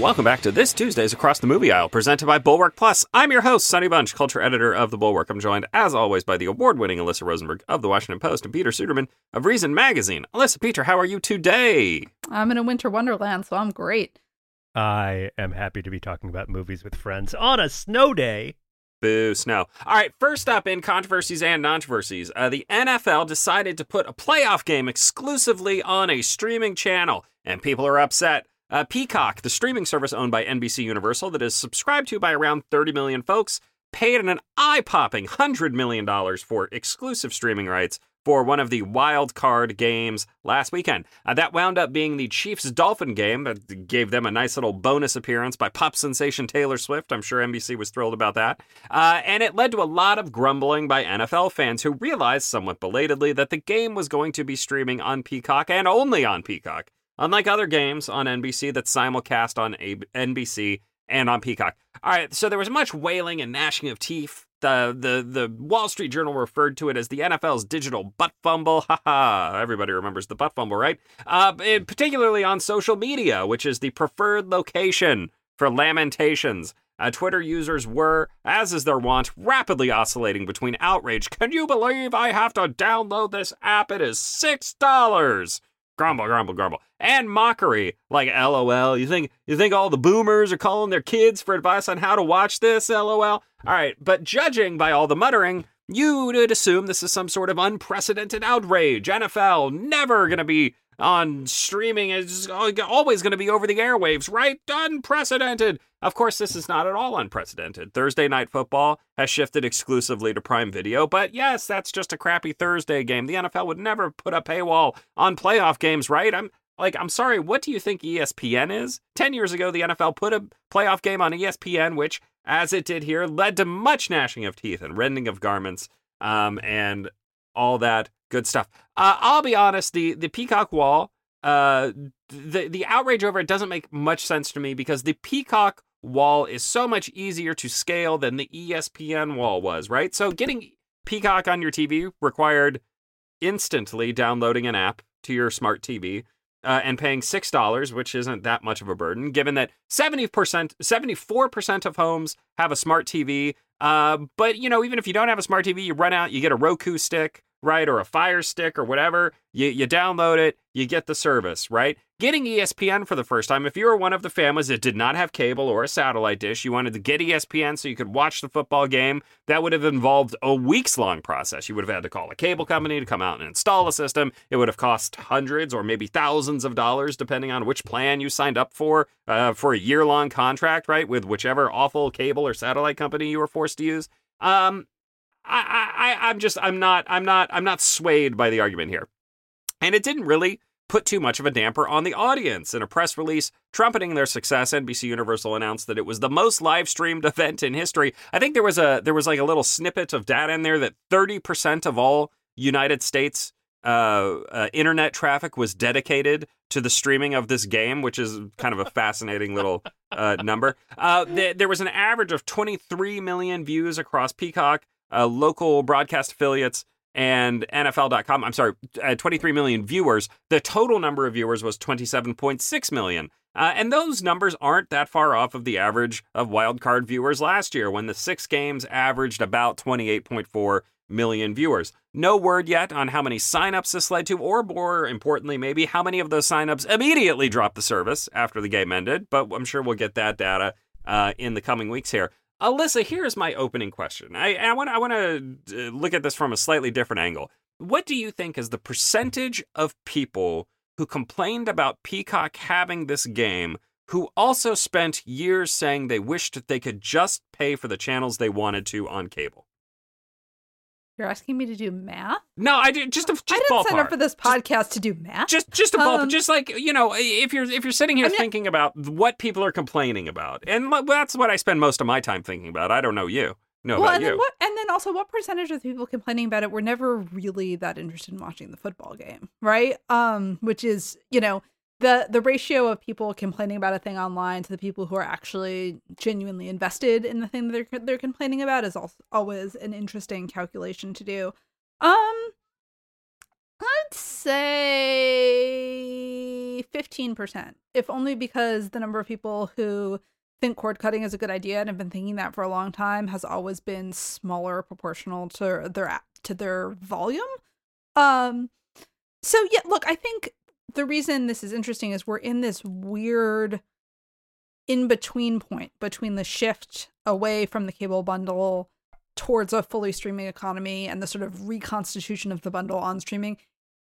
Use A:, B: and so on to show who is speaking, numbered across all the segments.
A: Welcome back to this Tuesday's Across the Movie Aisle, presented by Bulwark Plus. I'm your host, Sonny Bunch, culture editor of The Bulwark. I'm joined, as always, by the award-winning Alyssa Rosenberg of The Washington Post and Peter Suderman of Reason Magazine. Alyssa, Peter, how are you today?
B: I'm in a winter wonderland, so I'm great.
C: I am happy to be talking about movies with friends on a snow day.
A: Boo, snow. All right, first up in controversies and controversies, uh, the NFL decided to put a playoff game exclusively on a streaming channel, and people are upset. Uh, Peacock, the streaming service owned by NBC Universal that is subscribed to by around 30 million folks, paid an eye popping $100 million for exclusive streaming rights for one of the wild card games last weekend. Uh, that wound up being the Chiefs Dolphin game that gave them a nice little bonus appearance by pop sensation Taylor Swift. I'm sure NBC was thrilled about that. Uh, and it led to a lot of grumbling by NFL fans who realized somewhat belatedly that the game was going to be streaming on Peacock and only on Peacock. Unlike other games on NBC that simulcast on NBC and on Peacock. All right, so there was much wailing and gnashing of teeth. The, the the Wall Street Journal referred to it as the NFL's digital butt fumble. Ha ha! Everybody remembers the butt fumble, right? Uh, it, particularly on social media, which is the preferred location for lamentations. Uh, Twitter users were, as is their wont, rapidly oscillating between outrage. Can you believe I have to download this app? It is six dollars grumble, grumble, grumble, and mockery like LOL. You think you think all the boomers are calling their kids for advice on how to watch this? LOL. All right, but judging by all the muttering, you would assume this is some sort of unprecedented outrage. NFL never gonna be on streaming is always going to be over the airwaves, right? Unprecedented. Of course, this is not at all unprecedented. Thursday Night Football has shifted exclusively to Prime Video, but yes, that's just a crappy Thursday game. The NFL would never put a paywall on playoff games, right? I'm like, I'm sorry, what do you think ESPN is? 10 years ago, the NFL put a playoff game on ESPN, which, as it did here, led to much gnashing of teeth and rending of garments um, and all that good stuff. Uh, I'll be honest, the, the Peacock wall, uh, the, the outrage over it doesn't make much sense to me because the Peacock wall is so much easier to scale than the ESPN wall was, right? So getting Peacock on your TV required instantly downloading an app to your smart TV. Uh, and paying six dollars, which isn't that much of a burden, given that seventy percent, seventy-four percent of homes have a smart TV. Uh, but you know, even if you don't have a smart TV, you run out, you get a Roku stick, right, or a Fire Stick or whatever. You you download it, you get the service, right? Getting ESPN for the first time, if you were one of the families that did not have cable or a satellite dish, you wanted to get ESPN so you could watch the football game, that would have involved a weeks long process. You would have had to call a cable company to come out and install a system. It would have cost hundreds or maybe thousands of dollars, depending on which plan you signed up for, uh, for a year long contract, right, with whichever awful cable or satellite company you were forced to use. Um, I, I, I'm just, I'm not, I'm not, I'm not swayed by the argument here. And it didn't really put too much of a damper on the audience. In a press release trumpeting their success, NBC Universal announced that it was the most live streamed event in history. I think there was a there was like a little snippet of data in there that 30% of all United States uh, uh, internet traffic was dedicated to the streaming of this game, which is kind of a fascinating little uh, number. Uh, th- there was an average of 23 million views across Peacock, uh, local broadcast affiliates, and NFL.com. I'm sorry, uh, 23 million viewers. The total number of viewers was 27.6 million. Uh, and those numbers aren't that far off of the average of wildcard viewers last year when the six games averaged about 28.4 million viewers. No word yet on how many signups this led to, or more importantly, maybe how many of those signups immediately dropped the service after the game ended, but I'm sure we'll get that data uh, in the coming weeks here. Alyssa, here's my opening question. I, want I want to uh, look at this from a slightly different angle. What do you think is the percentage of people who complained about Peacock having this game who also spent years saying they wished that they could just pay for the channels they wanted to on cable?
B: You're asking me to do math?
A: No, I did just a just
B: I didn't
A: ballpark.
B: sign up for this podcast just, to do math.
A: Just just a ballpark.
B: Um,
A: just like you know, if you're if you're sitting here
B: I mean,
A: thinking about what people are complaining about, and that's what I spend most of my time thinking about. I don't know you. No,
B: well,
A: about
B: and
A: you.
B: then what? And then also, what percentage of the people complaining about it were never really that interested in watching the football game, right? Um, which is you know the the ratio of people complaining about a thing online to the people who are actually genuinely invested in the thing that they're they're complaining about is also always an interesting calculation to do. Um, I'd say 15%, if only because the number of people who think cord cutting is a good idea and have been thinking that for a long time has always been smaller proportional to their to their volume. Um so yeah, look, I think the reason this is interesting is we're in this weird in between point between the shift away from the cable bundle towards a fully streaming economy and the sort of reconstitution of the bundle on streaming.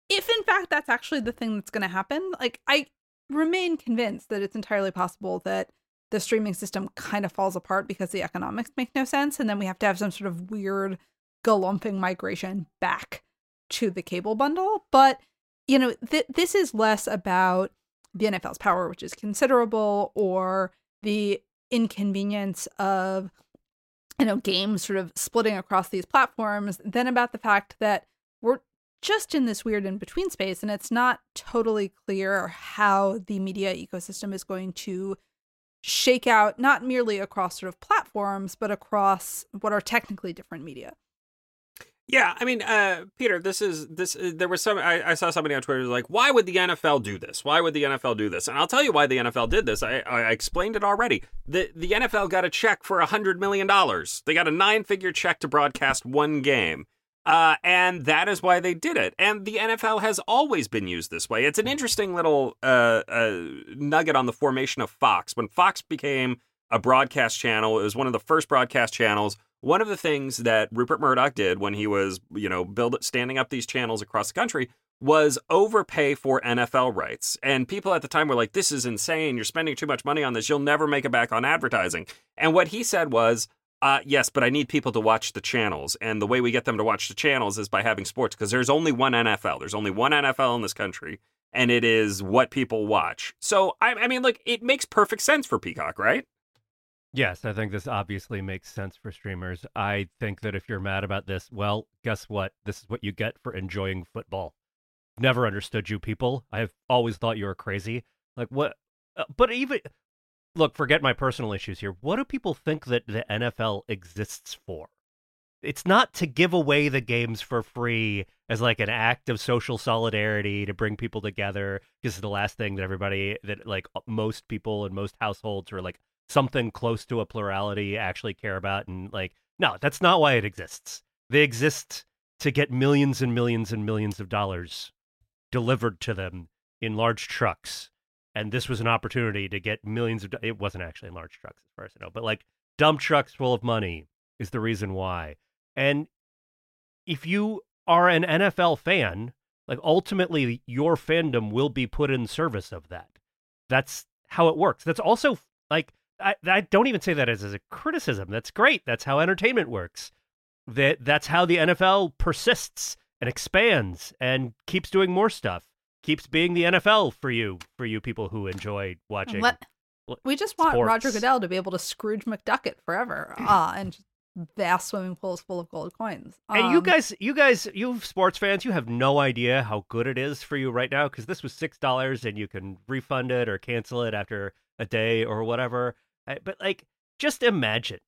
B: If in fact that's actually the thing that's going to happen, like I remain convinced that it's entirely possible that the streaming system kind of falls apart because the economics make no sense and then we have to have some sort of weird galumping migration back to the cable bundle, but you know, th- this is less about the NFL's power, which is considerable, or the inconvenience of you know games sort of splitting across these platforms than about the fact that we're just in this weird in between space and it's not totally clear how the media ecosystem is going to shake out not merely across sort of platforms but across what are technically different media
A: yeah, I mean, uh, Peter, this is this. Uh, there was some. I, I, saw somebody on Twitter was like, "Why would the NFL do this? Why would the NFL do this?" And I'll tell you why the NFL did this. I, I explained it already. the The NFL got a check for a hundred million dollars. They got a nine figure check to broadcast one game, uh, and that is why they did it. And the NFL has always been used this way. It's an interesting little uh, uh, nugget on the formation of Fox. When Fox became a broadcast channel, it was one of the first broadcast channels one of the things that Rupert Murdoch did when he was, you know, build standing up these channels across the country was overpay for NFL rights. And people at the time were like, this is insane. You're spending too much money on this. You'll never make it back on advertising. And what he said was, uh, yes, but I need people to watch the channels. And the way we get them to watch the channels is by having sports because there's only one NFL. There's only one NFL in this country, and it is what people watch. So, I, I mean, like, it makes perfect sense for Peacock, right?
C: Yes, I think this obviously makes sense for streamers. I think that if you're mad about this, well, guess what? This is what you get for enjoying football. Never understood you people. I've always thought you were crazy. Like what? Uh, but even look, forget my personal issues here. What do people think that the NFL exists for? It's not to give away the games for free as like an act of social solidarity to bring people together. Is the last thing that everybody that like most people in most households are like something close to a plurality actually care about and like no that's not why it exists. They exist to get millions and millions and millions of dollars delivered to them in large trucks and this was an opportunity to get millions of it wasn't actually in large trucks as far as i know but like dump trucks full of money is the reason why. And if you are an nfl fan like ultimately your fandom will be put in service of that. That's how it works. That's also like I, I don't even say that as, as a criticism. That's great. That's how entertainment works. That that's how the NFL persists and expands and keeps doing more stuff. Keeps being the NFL for you, for you people who enjoy watching. Let,
B: we just want sports. Roger Goodell to be able to Scrooge McDuck it forever, uh, and vast swimming pools full of gold coins.
C: Um, and you um, guys, you guys, you sports fans, you have no idea how good it is for you right now because this was six dollars and you can refund it or cancel it after a day or whatever. But like, just imagine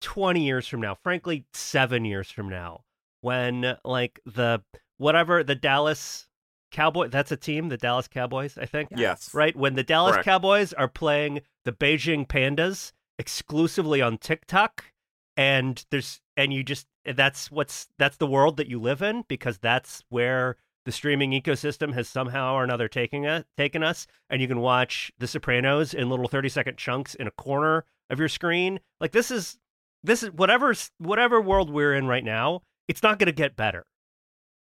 C: 20 years from now, frankly, seven years from now, when like the whatever the Dallas Cowboy, that's a team, the Dallas Cowboys, I think.
A: Yes.
C: Right? When the Dallas Correct. Cowboys are playing the Beijing Pandas exclusively on TikTok and there's and you just that's what's that's the world that you live in because that's where the streaming ecosystem has somehow or another taken us, taken us, and you can watch The Sopranos in little thirty second chunks in a corner of your screen. Like this is this is whatever whatever world we're in right now. It's not going to get better.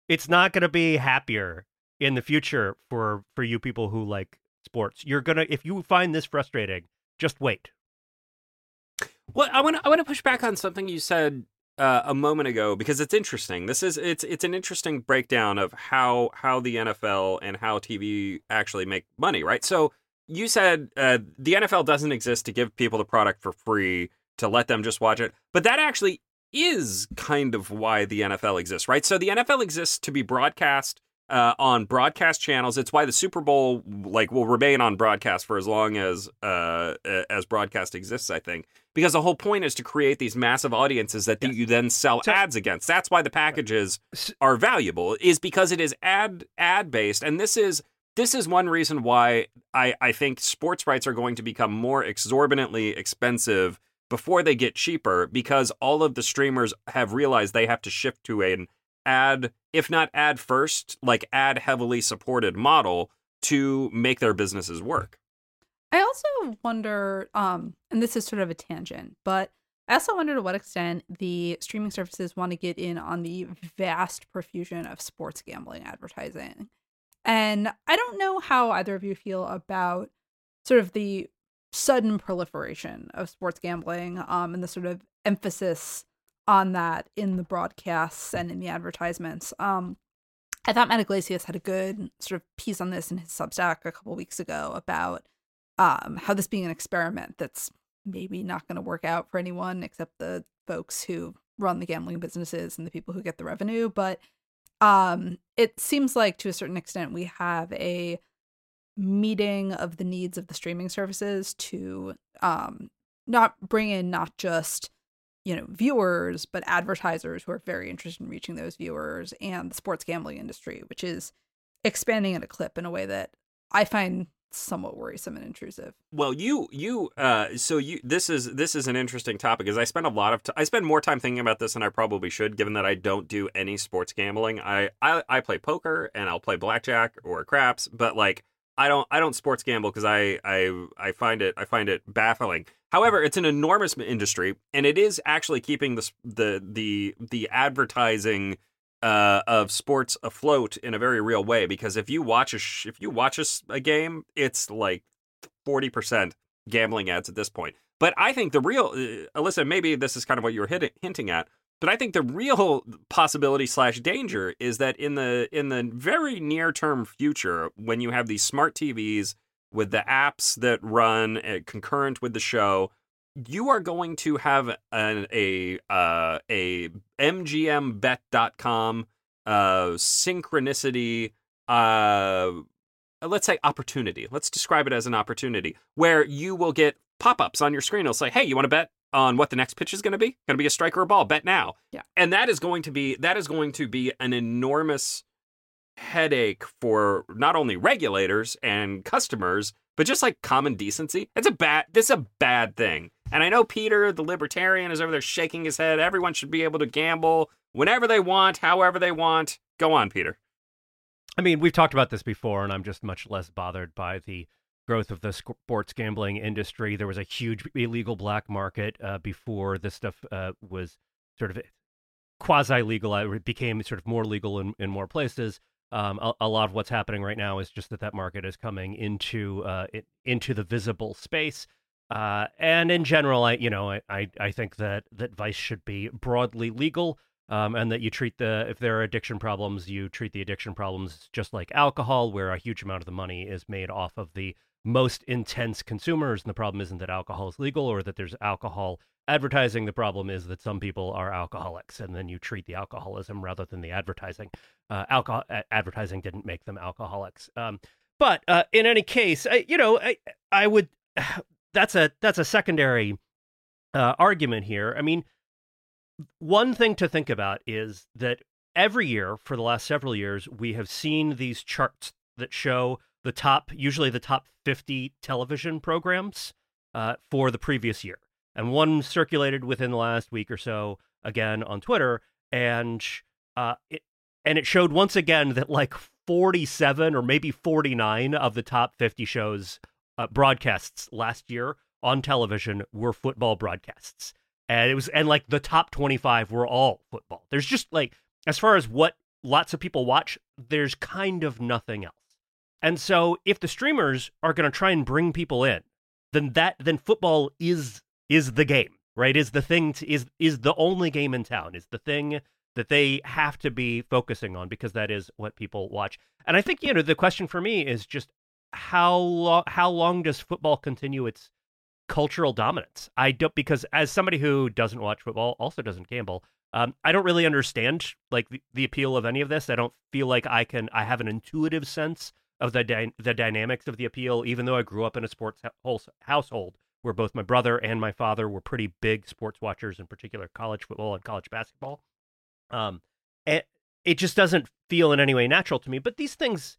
C: It's not going to be happier in the future for for you people who like sports. You're gonna if you find this frustrating, just wait.
A: Well, I want to I want to push back on something you said uh, a moment ago because it's interesting. This is it's it's an interesting breakdown of how how the NFL and how TV actually make money, right? So you said uh, the NFL doesn't exist to give people the product for free to let them just watch it, but that actually is kind of why the NFL exists, right? So the NFL exists to be broadcast uh, on broadcast channels. It's why the Super Bowl like will remain on broadcast for as long as uh, as broadcast exists. I think because the whole point is to create these massive audiences that yeah. you then sell so, ads against. That's why the packages are valuable, is because it is ad ad based, and this is this is one reason why I, I think sports rights are going to become more exorbitantly expensive before they get cheaper because all of the streamers have realized they have to shift to an ad, if not ad first, like ad heavily supported model to make their businesses work.
B: I also wonder, um, and this is sort of a tangent, but I also wonder to what extent the streaming services want to get in on the vast profusion of sports gambling advertising. And I don't know how either of you feel about sort of the sudden proliferation of sports gambling um, and the sort of emphasis on that in the broadcasts and in the advertisements. Um, I thought Matt Yglesias had a good sort of piece on this in his Substack a couple weeks ago about um, how this being an experiment that's maybe not going to work out for anyone except the folks who run the gambling businesses and the people who get the revenue. But um, it seems like to a certain extent we have a meeting of the needs of the streaming services to um, not bring in not just you know viewers but advertisers who are very interested in reaching those viewers and the sports gambling industry which is expanding at a clip in a way that i find somewhat worrisome and intrusive.
A: Well, you you uh so you this is this is an interesting topic because I spend a lot of t- I spend more time thinking about this than I probably should given that I don't do any sports gambling. I I, I play poker and I'll play blackjack or craps, but like I don't I don't sports gamble because I I I find it I find it baffling. However, it's an enormous industry and it is actually keeping the the the the advertising uh, of sports afloat in a very real way because if you watch a sh- if you watch a, game, it's like forty percent gambling ads at this point. But I think the real uh, Alyssa, maybe this is kind of what you were hit- hinting at. But I think the real possibility slash danger is that in the in the very near term future, when you have these smart TVs with the apps that run uh, concurrent with the show, you are going to have an, a uh, a mgmbet.com uh, synchronicity uh, let's say opportunity. Let's describe it as an opportunity where you will get pop-ups on your screen. It'll say hey you want to bet on what the next pitch is going to be? Going to be a strike or a ball? Bet now.
B: Yeah.
A: And that is going to be that is going to be an enormous headache for not only regulators and customers but just like common decency. It's a bad this is a bad thing and I know Peter, the libertarian, is over there shaking his head. Everyone should be able to gamble whenever they want, however they want. Go on, Peter.
C: I mean, we've talked about this before, and I'm just much less bothered by the growth of the sports gambling industry. There was a huge illegal black market uh, before this stuff uh, was sort of quasi legal. It became sort of more legal in, in more places. Um, a, a, lot of what's happening right now is just that that market is coming into uh, it, into the visible space. Uh, and in general, I you know I, I, think that that vice should be broadly legal, um, and that you treat the if there are addiction problems, you treat the addiction problems just like alcohol, where a huge amount of the money is made off of the most intense consumers. And the problem isn't that alcohol is legal or that there's alcohol advertising. The problem is that some people are alcoholics, and then you treat the alcoholism rather than the advertising. Uh, alcohol advertising didn't make them alcoholics. Um, but uh, in any case, I, you know, I I would that's a that's a secondary uh, argument here. I mean, one thing to think about is that every year for the last several years we have seen these charts that show the top, usually the top 50 television programs uh, for the previous year, and one circulated within the last week or so again on Twitter, and uh, it, and it showed once again that like 47 or maybe 49 of the top 50 shows uh, broadcasts last year on television were football broadcasts. And it was, and like the top 25 were all football. There's just like, as far as what lots of people watch, there's kind of nothing else. And so if the streamers are going to try and bring people in, then that, then football is, is the game, right? Is the thing, to, is, is the only game in town, is the thing that they have to be focusing on because that is what people watch. And I think, you know, the question for me is just how long how long does football continue its cultural dominance? I don't because as somebody who doesn't watch football, also doesn't gamble, um, I don't really understand like the, the, appeal of any of this. I don't feel like I can. I have an intuitive sense of the dy- the dynamics of the appeal, even though I grew up in a sports household where both my brother and my father were pretty big sports watchers, in particular college football and college basketball. Um, and it just doesn't feel in any way natural to me. But these things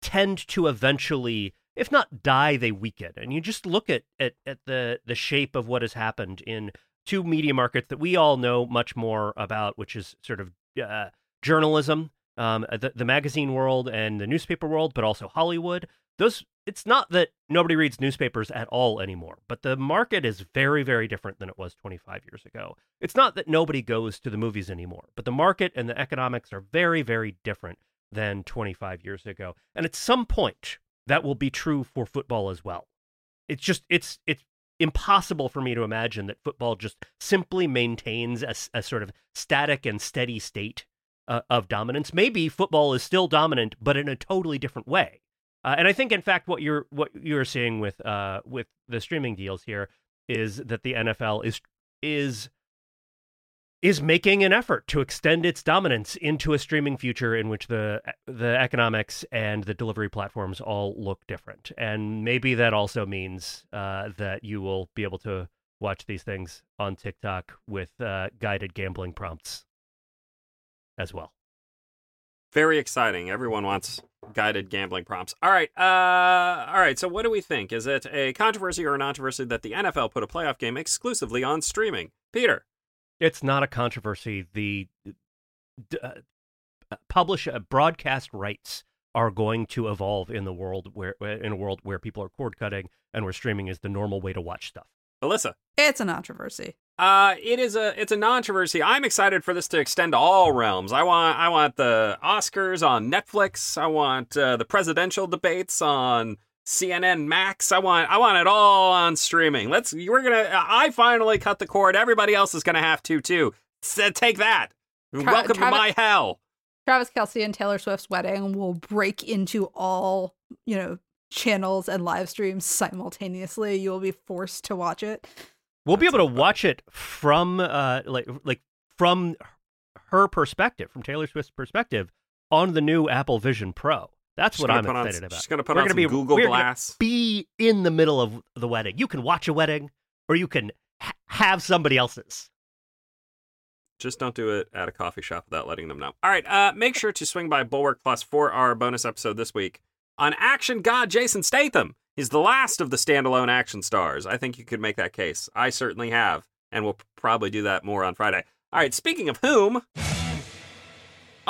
C: tend to eventually, if not die, they weaken. And you just look at, at, at the, the shape of what has happened in two media markets that we all know much more about, which is sort of uh, journalism, um, the, the magazine world and the newspaper world, but also Hollywood. Those it's not that nobody reads newspapers at all anymore, but the market is very, very different than it was 25 years ago. It's not that nobody goes to the movies anymore, but the market and the economics are very, very different than 25 years ago. And at some point, that will be true for football as well. It's just, it's, it's impossible for me to imagine that football just simply maintains a, a sort of static and steady state uh, of dominance. Maybe football is still dominant, but in a totally different way. Uh, and I think, in fact, what you're what you're seeing with uh, with the streaming deals here is that the NFL is is is making an effort to extend its dominance into a streaming future in which the the economics and the delivery platforms all look different. And maybe that also means uh, that you will be able to watch these things on TikTok with uh, guided gambling prompts as well.
A: Very exciting. Everyone wants guided gambling prompts. All right. Uh, all right. So, what do we think? Is it a controversy or a controversy that the NFL put a playoff game exclusively on streaming? Peter.
C: It's not a controversy. The uh, publish uh, broadcast rights are going to evolve in the world where in a world where people are cord cutting and where streaming is the normal way to watch stuff.
A: Alyssa.
B: It's a controversy.
A: Uh, it is a it's a controversy. I'm excited for this to extend to all realms. I want I want the Oscars on Netflix. I want uh, the presidential debates on CNN Max. I want I want it all on streaming. Let's we're gonna. I finally cut the cord. Everybody else is gonna have to too. So take that. Tra- Welcome Travis, to my hell.
B: Travis Kelce and Taylor Swift's wedding will break into all you know channels and live streams simultaneously. You will be forced to watch it.
C: We'll be able to watch it from uh like like from her perspective, from Taylor Swift's perspective, on the new Apple Vision Pro. That's
A: she's
C: what I'm
A: excited
C: on, about.
A: She's going to put we're on gonna be, Google
C: we're
A: Glass.
C: Be in the middle of the wedding. You can watch a wedding, or you can ha- have somebody else's.
A: Just don't do it at a coffee shop without letting them know. All right, uh, make sure to swing by Bulwark Plus for our bonus episode this week on action god Jason Statham. He's the last of the standalone action stars. I think you could make that case. I certainly have, and we'll probably do that more on Friday. All right, speaking of whom,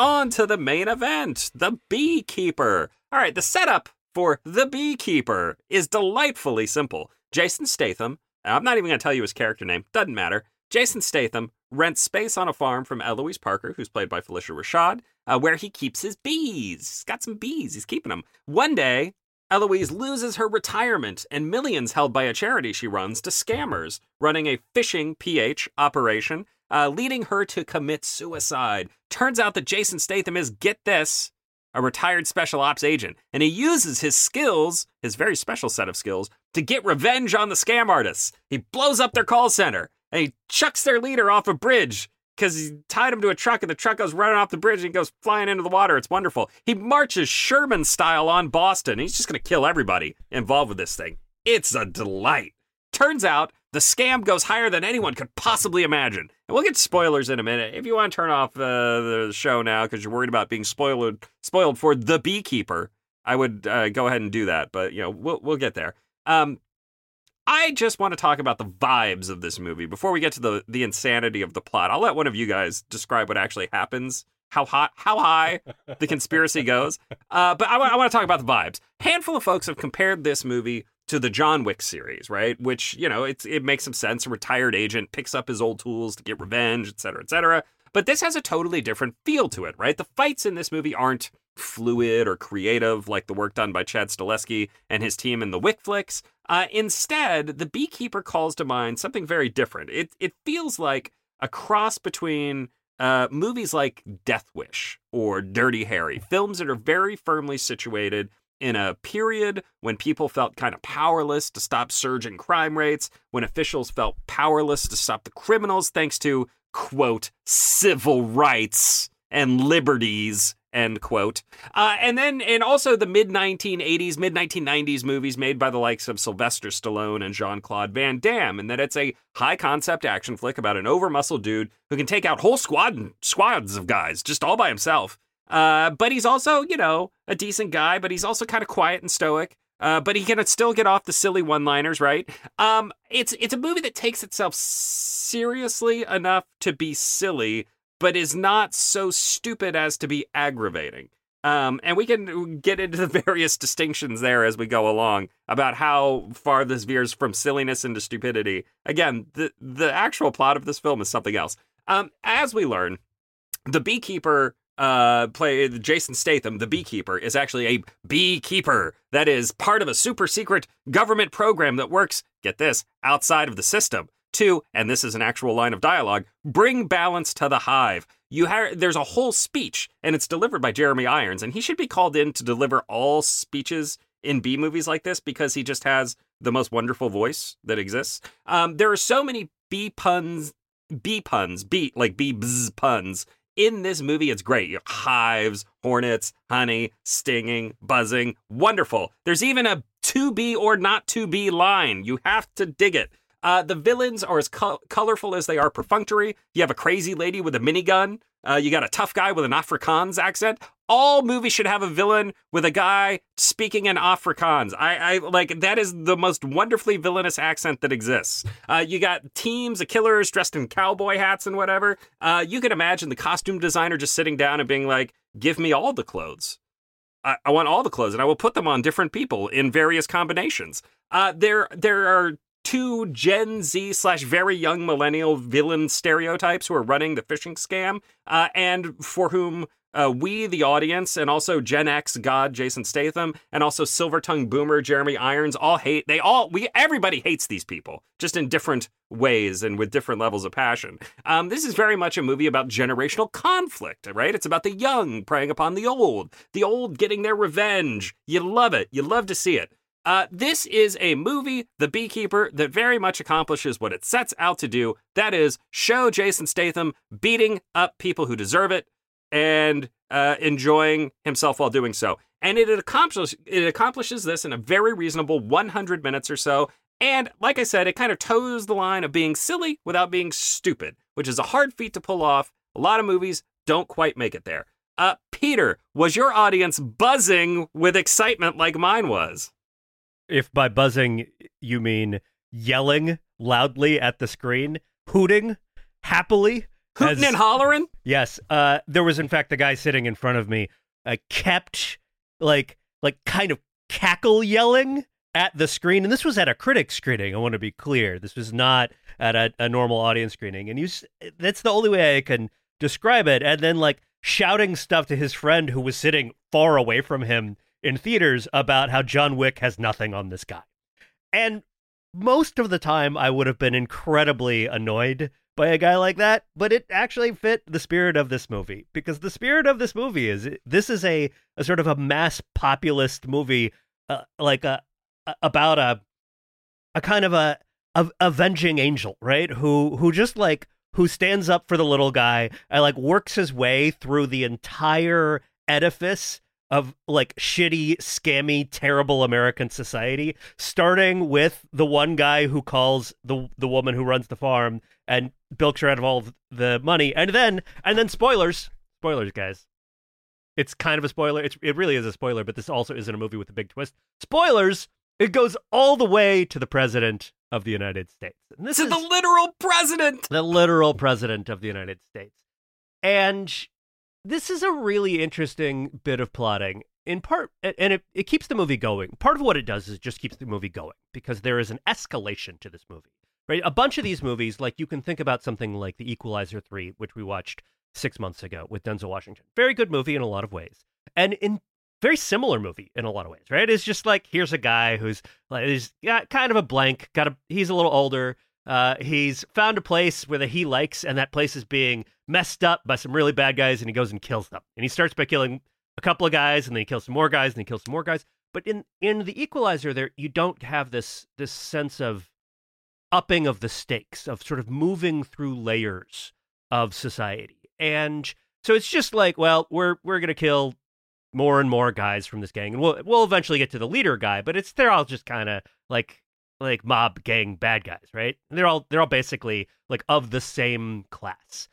A: on to the main event The Beekeeper. All right, the setup for The Beekeeper is delightfully simple. Jason Statham, I'm not even going to tell you his character name, doesn't matter. Jason Statham rents space on a farm from Eloise Parker, who's played by Phylicia Rashad, uh, where he keeps his bees. He's got some bees, he's keeping them. One day, Eloise loses her retirement and millions held by a charity she runs to scammers, running a phishing PH operation, uh, leading her to commit suicide. Turns out that Jason Statham is, get this, a retired special ops agent, and he uses his skills, his very special set of skills, to get revenge on the scam artists. He blows up their call center and he chucks their leader off a bridge because he tied him to a truck and the truck goes running off the bridge and he goes flying into the water. It's wonderful. He marches Sherman style on Boston. He's just going to kill everybody involved with this thing. It's a delight. Turns out the scam goes higher than anyone could possibly imagine. And we'll get spoilers in a minute. If you want to turn off uh, the show now because you're worried about being spoiled spoiled for the beekeeper, I would uh, go ahead and do that. But you know, we'll we'll get there. Um, I just want to talk about the vibes of this movie before we get to the the insanity of the plot. I'll let one of you guys describe what actually happens, how hot, how high the conspiracy goes. Uh, but I, w- I want to talk about the vibes. Handful of folks have compared this movie to the John Wick series, right? Which you know, it's it makes some sense. A retired agent picks up his old tools to get revenge, et cetera, et cetera. But this has a totally different feel to it, right? The fights in this movie aren't fluid or creative like the work done by Chad Stahelski and his team in the Wick flicks. Uh, instead, the beekeeper calls to mind something very different. It it feels like a cross between uh, movies like Death Wish or Dirty Harry, films that are very firmly situated in a period when people felt kind of powerless to stop surging crime rates, when officials felt powerless to stop the criminals thanks to, quote, civil rights and liberties end quote. Uh, and then, and also the mid 1980s, mid 1990s movies made by the likes of Sylvester Stallone and Jean Claude Van Damme, and that it's a high concept action flick about an over muscled dude who can take out whole squad squads of guys just all by himself. Uh, but he's also, you know, a decent guy, but he's also kind of quiet and stoic. Uh, but he can still get off the silly one-liners, right? Um, it's it's a movie that takes itself seriously enough to be silly, but is not so stupid as to be aggravating. Um, and we can get into the various distinctions there as we go along about how far this veers from silliness into stupidity. Again, the the actual plot of this film is something else. Um, as we learn, the beekeeper uh, play Jason Statham, the beekeeper, is actually a beekeeper that is part of a super secret government program that works, get this, outside of the system. To, and this is an actual line of dialogue, bring balance to the hive. You ha- there's a whole speech, and it's delivered by Jeremy Irons, and he should be called in to deliver all speeches in B movies like this because he just has the most wonderful voice that exists. Um, there are so many B puns, B puns, B like B bzz puns in this movie, it's great. Hives, hornets, honey, stinging, buzzing. Wonderful. There's even a to be or not to be line. You have to dig it. Uh, the villains are as co- colorful as they are perfunctory. You have a crazy lady with a minigun. Uh, you got a tough guy with an Afrikaans accent. All movies should have a villain with a guy speaking in Afrikaans. I, I like that is the most wonderfully villainous accent that exists. Uh, you got teams of killers dressed in cowboy hats and whatever. Uh, you can imagine the costume designer just sitting down and being like, "Give me all the clothes. I, I want all the clothes, and I will put them on different people in various combinations." Uh, there, there are two Gen Z slash very young millennial villain stereotypes who are running the phishing scam, uh, and for whom uh, we, the audience, and also Gen X God Jason Statham, and also Silver Tongue Boomer Jeremy Irons all hate. They all we everybody hates these people, just in different ways and with different levels of passion. Um, this is very much a movie about generational conflict, right? It's about the young preying upon the old, the old getting their revenge. You love it. You love to see it. Uh, this is a movie, The Beekeeper, that very much accomplishes what it sets out to do. That is, show Jason Statham beating up people who deserve it and uh, enjoying himself while doing so. And it accomplishes it accomplishes this in a very reasonable 100 minutes or so. And like I said, it kind of toes the line of being silly without being stupid, which is a hard feat to pull off. A lot of movies don't quite make it there. Uh, Peter, was your audience buzzing with excitement like mine was?
C: If by buzzing you mean yelling loudly at the screen, hooting happily,
A: hooting and hollering.
C: Yes, uh, there was in fact the guy sitting in front of me uh, kept like like kind of cackle yelling at the screen, and this was at a critic screening. I want to be clear. This was not at a, a normal audience screening, and you that's the only way I can describe it. And then like shouting stuff to his friend who was sitting far away from him in theaters about how John Wick has nothing on this guy. And most of the time, I would have been incredibly annoyed by a guy like that, but it actually fit the spirit of this movie because the spirit of this movie is this is a, a sort of a mass populist movie, uh, like a, a, about a a kind of a, a avenging angel, right? Who who just like who stands up for the little guy and like works his way through the entire edifice of like shitty, scammy, terrible American society, starting with the one guy who calls the the woman who runs the farm and bilks her out of all of the money, and then and then spoilers, spoilers, guys. It's kind of a spoiler. It's, it really is a spoiler, but this also isn't a movie with a big twist. Spoilers. It goes all the way to the president of the United States.
A: And this to is the literal president.
C: The literal president of the United States. And this is a really interesting bit of plotting. In part and it, it keeps the movie going. Part of what it does is it just keeps the movie going because there is an escalation to this movie right? A bunch of these movies like you can think about something like the equalizer 3 which we watched six months ago with denzel washington. Very good movie in a lot of ways and in very similar movie in a lot of ways right? It's just like here's a guy who's like he's got kind of a blank got a he's a little older uh, he's found a place where he likes, and that place is being messed up by some really bad guys, and he goes and kills them. And he starts by killing a couple of guys, and then he kills some more guys, and he kills some more guys. But in in the Equalizer, there you don't have this this sense of upping of the stakes, of sort of moving through layers of society, and so it's just like, well, we're we're gonna kill more and more guys from this gang, and we'll we'll eventually get to the leader guy, but it's they're all just kind of like like mob gang bad guys, right? And they're all they're all basically like of the same class.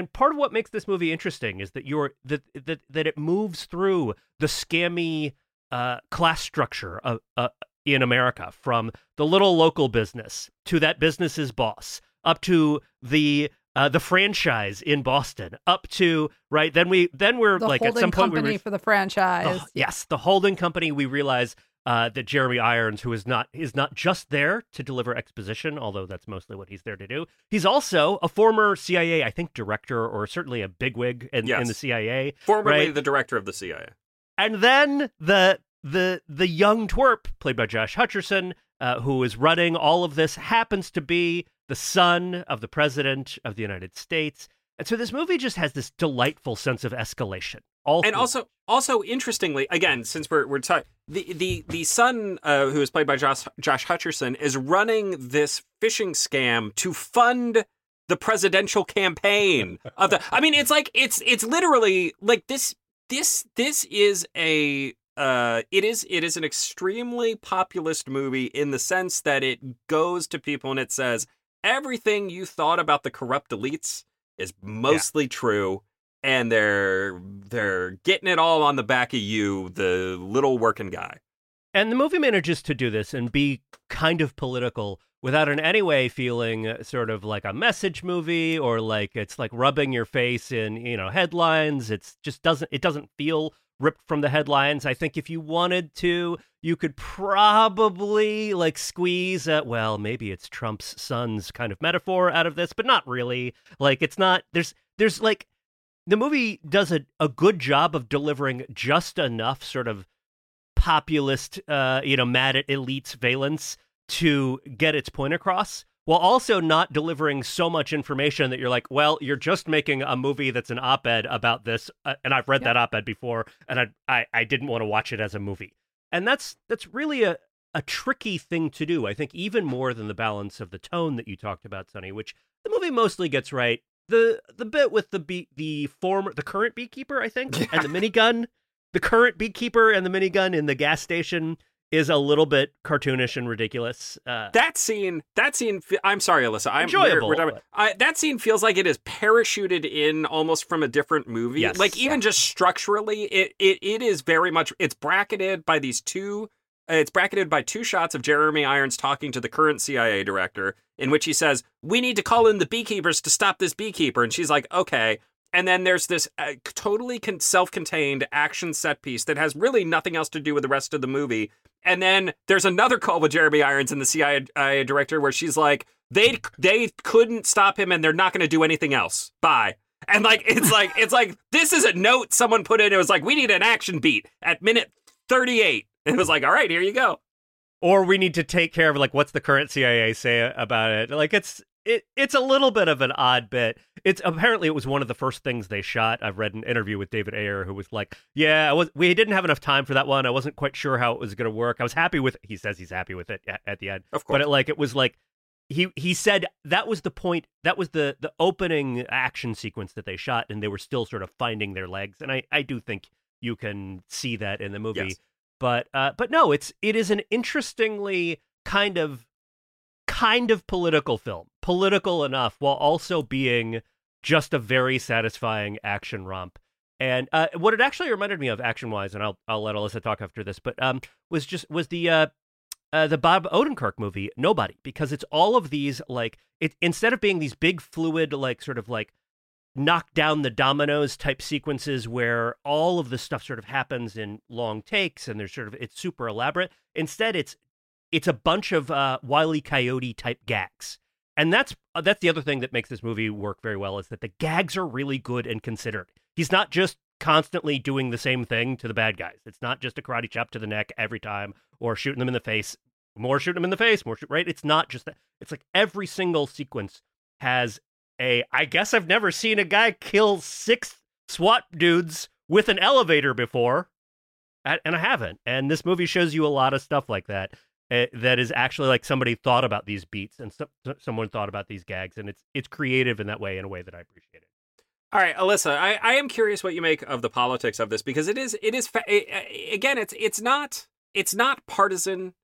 C: And part of what makes this movie interesting is that you're that that that it moves through the scammy uh, class structure of, uh, in America, from the little local business to that business's boss, up to the uh, the franchise in Boston, up to right. Then we then we're
B: the
C: like at some point we
B: company for the franchise.
C: the- yes, the holding company. We realize uh, that Jeremy Irons, who is not is not just there to deliver exposition, although that's mostly what he's there to do. He's also a former CIA, I think, director or certainly a bigwig in,
A: Yes.
C: in the CIA.
A: Formerly
C: Right.
A: the director of the CIA.
C: And then the the the young twerp, played by Josh Hutcherson, uh, who is running all of this, happens to be the son of the president of the United States. And so this movie just has this delightful sense of escalation. All
A: and
C: through.
A: also also interestingly again since we're we're talking the the the son uh, who is played by Josh Josh Hutcherson is running this phishing scam to fund the presidential campaign of the I mean it's like it's it's literally like this this this is a uh it is it is an extremely populist movie in the sense that it goes to people and it says everything you thought about the corrupt elites is mostly true and they're they're getting it all on the back of you, the little working guy.
C: And the movie manages to do this and be kind of political without in any way feeling uh, sort of like a message movie or like it's like rubbing your face in, you know, headlines. It's just doesn't it doesn't feel ripped from the headlines. I think if you wanted to, you could probably like squeeze a, well, maybe it's Trump's son's kind of metaphor out of this, but not really. Like it's not there's there's like the movie does a, a good job of delivering just enough sort of populist, uh, you know, mad at elites valence to get its point across, while also not delivering so much information that you're like, well, you're just making a movie that's an op-ed about this, uh, and I've read
B: Yeah.
C: that op-ed before, and I, I I didn't want to watch it as a movie, and that's that's really a a tricky thing to do. I think even more than the balance of the tone that you talked about, Sonny, which the movie mostly gets right. The the bit with the bee, the former the current beekeeper, I think, and the minigun the current beekeeper and the minigun in the gas station is a little bit cartoonish and ridiculous. Uh,
A: That scene, that scene. I'm sorry, Alyssa. I'm we're-
C: Enjoyable,
A: we're talking-
C: but-
A: I, that scene feels like it is parachuted in almost from a different movie.
C: Yes.
A: like even just structurally, it, it it is very much. It's bracketed by these two. uh, It's bracketed by two shots of Jeremy Irons talking to the current CIA director, in which he says, "We need to call in the beekeepers to stop this beekeeper," and she's like, "Okay." And then there's this uh, totally con- self-contained action set piece that has really nothing else to do with the rest of the movie. And then there's another call with Jeremy Irons and the CIA director where she's like, "They they couldn't stop him, and they're not going to do anything else. Bye." And like it's like it's like this is a note someone put in. It was like, "We need an action beat at minute 38." And it was like, "All right, here you go."
C: or we need to take care of like what's the current CIA say about it. Like it's it it's a little bit of an odd bit. It's apparently it was one of the first things they shot. I've read an interview with David Ayer who was like, "Yeah, I was we didn't have enough time for that one. I wasn't quite sure how it was going to work. I was happy with he says he's happy with it at, at the end.
A: Of course.
C: But it like it was like he he said that was the point that was the the opening action sequence that they shot and they were still sort of finding their legs and I I do think you can see that in the movie.
A: Yes.
C: But uh but no, it's it is an interestingly kind of kind of political film. Political enough while also being just a very satisfying action romp. And uh, what it actually reminded me of action wise, and I'll I'll let Alyssa talk after this, but um was just was the uh uh, the Bob Odenkirk movie, Nobody, because it's all of these like it instead of being these big fluid like sort of like knock down the dominoes type sequences where all of this stuff sort of happens in long takes and there's sort of it's super elaborate. Instead, it's it's a bunch of uh, Wile Coyote type gags, and that's uh, that's the other thing that makes this movie work very well is that the gags are really good and considered. He's not just constantly doing the same thing to the bad guys. It's not just a karate chop to the neck every time or shooting them in the face. More shooting them in the face, more shoot, right? It's not just that. It's like every single sequence has a. I guess I've never seen a guy kill six SWAT dudes with an elevator before, and and I haven't. And this movie shows you a lot of stuff like that. Uh, that is actually like somebody thought about these beats and so, someone thought about these gags, and it's it's creative in that way, in a way that I appreciate it.
A: All right, Alyssa, I, I am curious what you make of the politics of this because it is it is fa- i- i- again it's it's not it's not partisan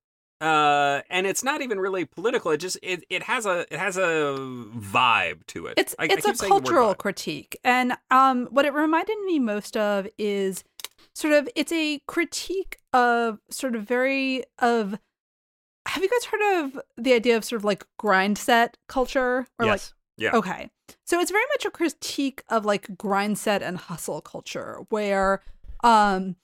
A: uh, and it's not even really political. It just it, it has a it has a vibe to it.
B: It's
A: I- I
B: it's
A: keep
B: a
A: saying the word
B: cultural critique, and um, what it reminded me most of is sort of it's a critique of sort of very of. Have you guys heard of the idea of sort of like grind set culture or like
C: yes.
A: Yeah.
B: Okay. So it's very much a critique of like grind set and hustle culture where um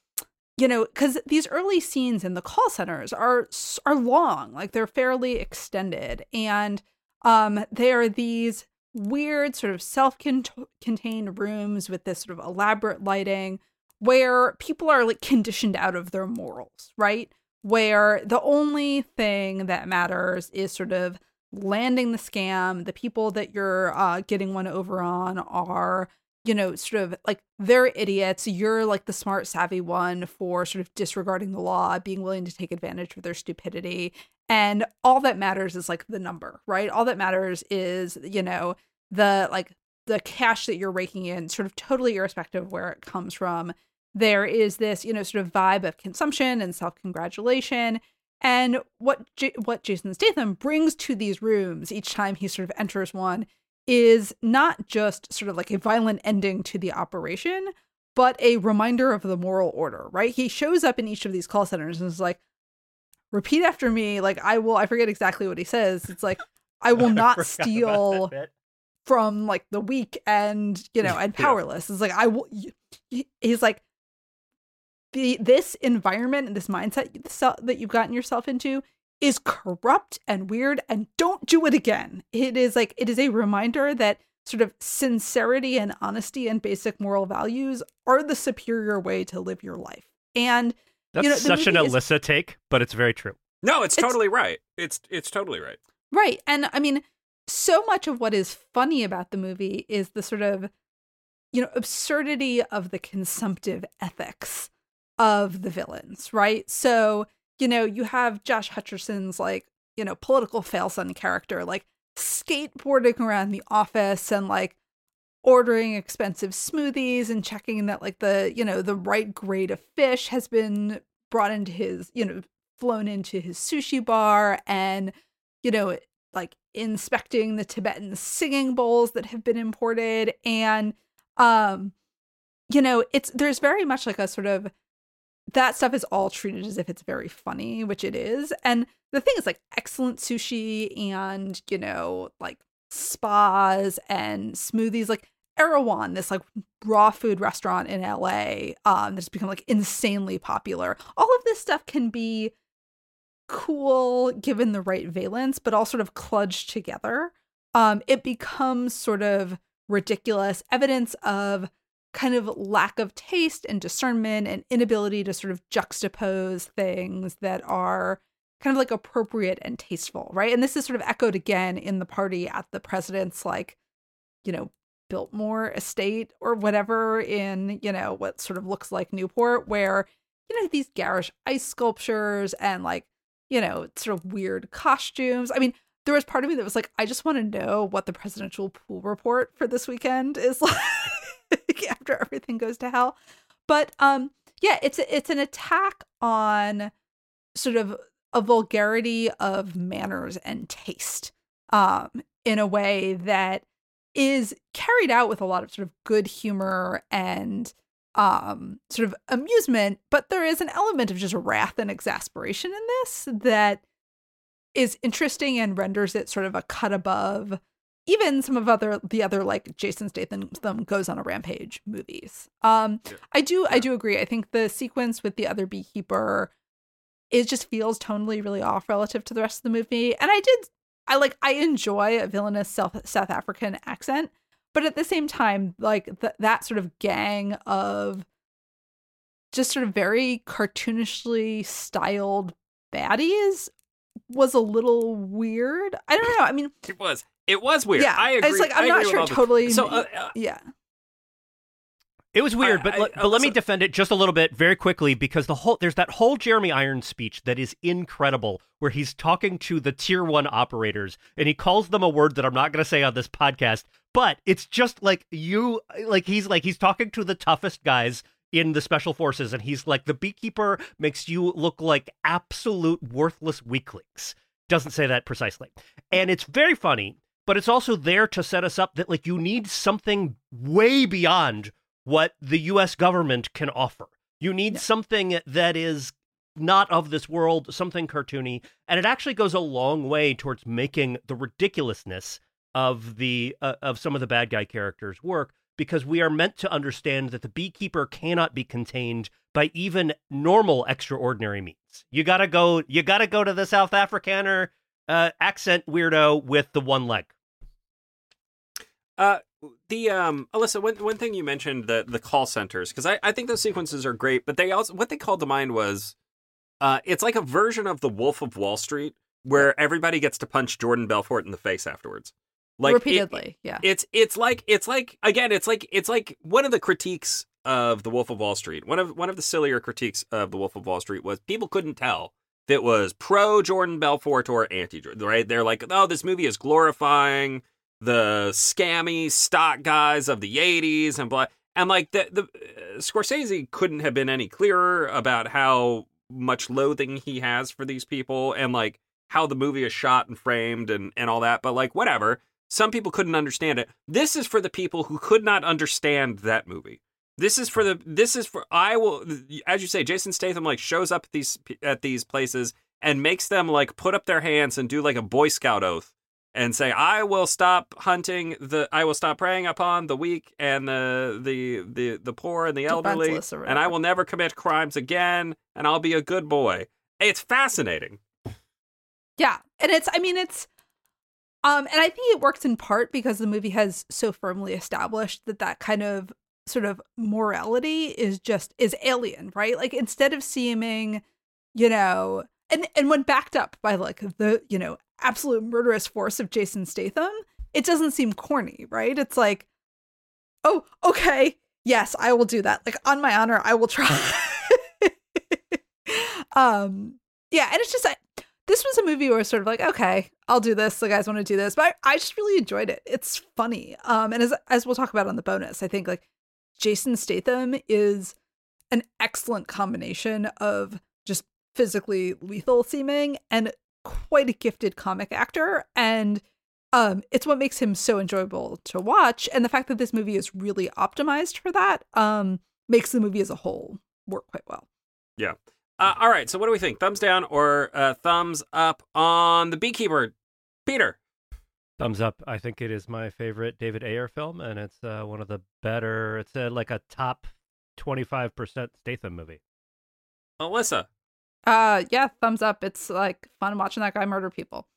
B: you know cuz these early scenes in the call centers are are long, like they're fairly extended and um they are these weird sort of self-contained rooms with this sort of elaborate lighting where people are like conditioned out of their morals, right? Where the only thing that matters is sort of landing the scam. The people that you're uh, getting one over on are, you know, sort of like they're idiots. You're like the smart, savvy one for sort of disregarding the law, being willing to take advantage of their stupidity. And all that matters is like the number, right? All that matters is, you know, the like the cash that you're raking in, sort of totally irrespective of where it comes from. There is this, you know, sort of vibe of consumption and self congratulation. And what J- what Jason Statham brings to these rooms each time he sort of enters one is not just sort of like a violent ending to the operation, but a reminder of the moral order, right? He shows up in each of these call centers and is like, repeat after me. Like, I will, I forget exactly what he says. It's like, I will not
C: about
B: steal from like the weak and, you know, and
A: Yeah.
B: powerless. It's like, I will, he's like, the this environment and this mindset that you've gotten yourself into is corrupt and weird and don't do it again. It is like it is a reminder that sort of sincerity and honesty and basic moral values are the superior way to live your life. And
C: That's
B: You know,
C: such an
B: movie is-
C: Alyssa take, but it's very true.
A: No, it's,
B: It's-
A: totally right. It's it's totally right.
B: Right. And I mean, so much of what is funny about the movie is the sort of, you know, absurdity of the consumptive ethics of the villains, right? So, you know, you have Josh Hutcherson's like, you know, political failson character, like skateboarding around the office and like ordering expensive smoothies and checking that like the, you know, the right grade of fish has been brought into his, you know, flown into his sushi bar and you know, like inspecting the Tibetan singing bowls that have been imported. And, um, you know, it's there's very much like a sort of that stuff is all treated as if it's very funny, which it is. And the thing is, like, excellent sushi and, you know, like spas and smoothies, like Erewhon, this like raw food restaurant in LA, um, that's become like insanely popular. All of this stuff can be cool given the right valence, but all sort of kludged together. Um, it becomes sort of ridiculous evidence of kind of lack of taste and discernment and inability to sort of juxtapose things that are kind of like appropriate and tasteful, right? And this is sort of echoed again in the party at the president's like, you know, Biltmore estate or whatever in, you know, what sort of looks like Newport, where, you know, these garish ice sculptures and like, you know, sort of weird costumes. I mean, there was part of me that was like, I just want to know what the presidential pool report for this weekend is like after everything goes to hell. But um yeah, it's it's an attack on sort of a vulgarity of manners and taste um in a way that is carried out with a lot of sort of good humor and um sort of amusement but there is an element of just wrath and exasperation in this that is interesting and renders it sort of a cut above even some of other the other like Jason Statham goes on a rampage movies. Um
A: Yeah.
B: I do I do agree. I think the sequence with the other beekeeper it just feels tonally really off relative to the rest of the movie. And I did I like I enjoy a villainous South South African accent, but at the same time, like th- that sort of gang of just sort of very cartoonishly styled baddies was a little weird. I don't know. I mean,
A: It was. It was weird.
B: yeah,
A: I agree.
B: it's like I'm
A: I
B: not sure totally.
A: So, uh, uh,
B: yeah,
C: It was weird, but
A: I-
C: le-
A: I-
C: but let me defend it just a little bit very quickly because the whole there's that whole Jeremy Irons speech that is incredible where he's talking to the tier 1 operators and he calls them a word that I'm not going to say on this podcast, but it's just like you like he's like he's talking to the toughest guys in the special forces, and he's like, the beekeeper makes you look like absolute worthless weaklings. Doesn't say that precisely. And it's very funny, but it's also there to set us up that, like, you need something way beyond what the US government can offer. You need yeah. something that is not of this world, something cartoony, and it actually goes a long way towards making the ridiculousness of the uh, of some of the bad guy characters work because we are meant to understand that the beekeeper cannot be contained by even normal extraordinary means. You got to go you got to go to the South Africaner uh, accent weirdo with the one leg.
A: Uh the um Alyssa, one one thing you mentioned the the call centers because I, I think those sequences are great, but they also what they called to mind was uh it's like a version of the Wolf of Wall Street where everybody gets to punch Jordan Belfort in the face afterwards.
B: Like repeatedly,
A: it,
B: yeah.
A: It's it's like it's like again, it's like it's like one of the critiques of the Wolf of Wall Street. One of one of the sillier critiques of the Wolf of Wall Street was people couldn't tell it was pro Jordan Belfort or anti Jordan. Right? They're like, oh, this movie is glorifying the scammy stock guys of the 80s and blah. And like the, the uh, Scorsese couldn't have been any clearer about how much loathing he has for these people and like how the movie is shot and framed and, and all that. But like, whatever. Some people couldn't understand it. This is for the people who could not understand that movie. This is for the. This is for. I will, as you say, Jason Statham like shows up at these at these places and makes them like put up their hands and do like a Boy Scout oath and say, "I will stop hunting the, I will stop preying upon the weak and the the the the poor and the elderly, and I will never commit crimes again, and I'll be a good boy." It's fascinating.
B: Yeah, and it's, I mean, it's, um, and I think it works in part because the movie has so firmly established that that kind of sort of morality is just is alien, right? Like instead of seeming, you know, and and when backed up by like the you know absolute murderous force of Jason Statham, it doesn't seem corny, right? It's like, oh, okay, yes, I will do that. Like on my honor, I will try. um, yeah, and it's just I, this was a movie where sort of like, okay, I'll do this. The guys want to do this, but I, I just really enjoyed it. It's funny. Um, and as as we'll talk about on the bonus, I think like Jason Statham is an excellent combination of just physically lethal seeming and quite a gifted comic actor. And um, it's what makes him so enjoyable to watch. And the fact that this movie is really optimized for that um, makes the movie as a whole work quite well.
A: Yeah. Uh, all right. So what do we think? Thumbs down or uh, thumbs up on the beekeeper peter
C: thumbs up i think it is my favorite david ayer film and it's uh, one of the better it's uh, like a top 25% statham movie
A: alyssa
B: uh, yeah, thumbs up. It's like fun watching that guy murder people.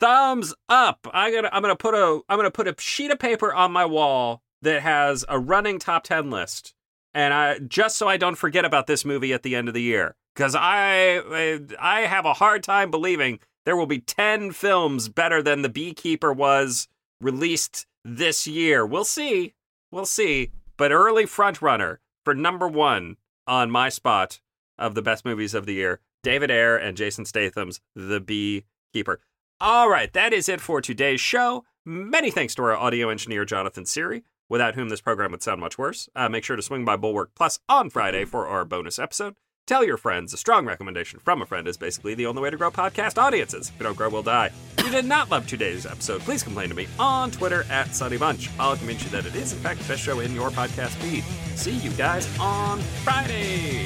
A: Thumbs up. I gonna I'm gonna put a I'm gonna put a sheet of paper on my wall that has a running top ten list, and I just so I don't forget about this movie at the end of the year because I I have a hard time believing there will be ten films better than The Beekeeper was released this year. We'll see. We'll see. But early front runner for number one on my spot of the best movies of the year David Ayer and Jason Statham's The Beekeeper. All right, that is it for today's show. Many thanks to our audio engineer, Jonathan Siri, without whom this program would sound much worse. Uh, make sure to swing by Bulwark Plus on Friday for our bonus episode. Tell your friends. A strong recommendation from a friend is basically the only way to grow podcast audiences. If you don't grow, we'll die. If you did not love today's episode, please complain to me on Twitter at Sonny Bunch. I'll convince you that it is, in fact, the best show in your podcast feed. See you guys on Friday.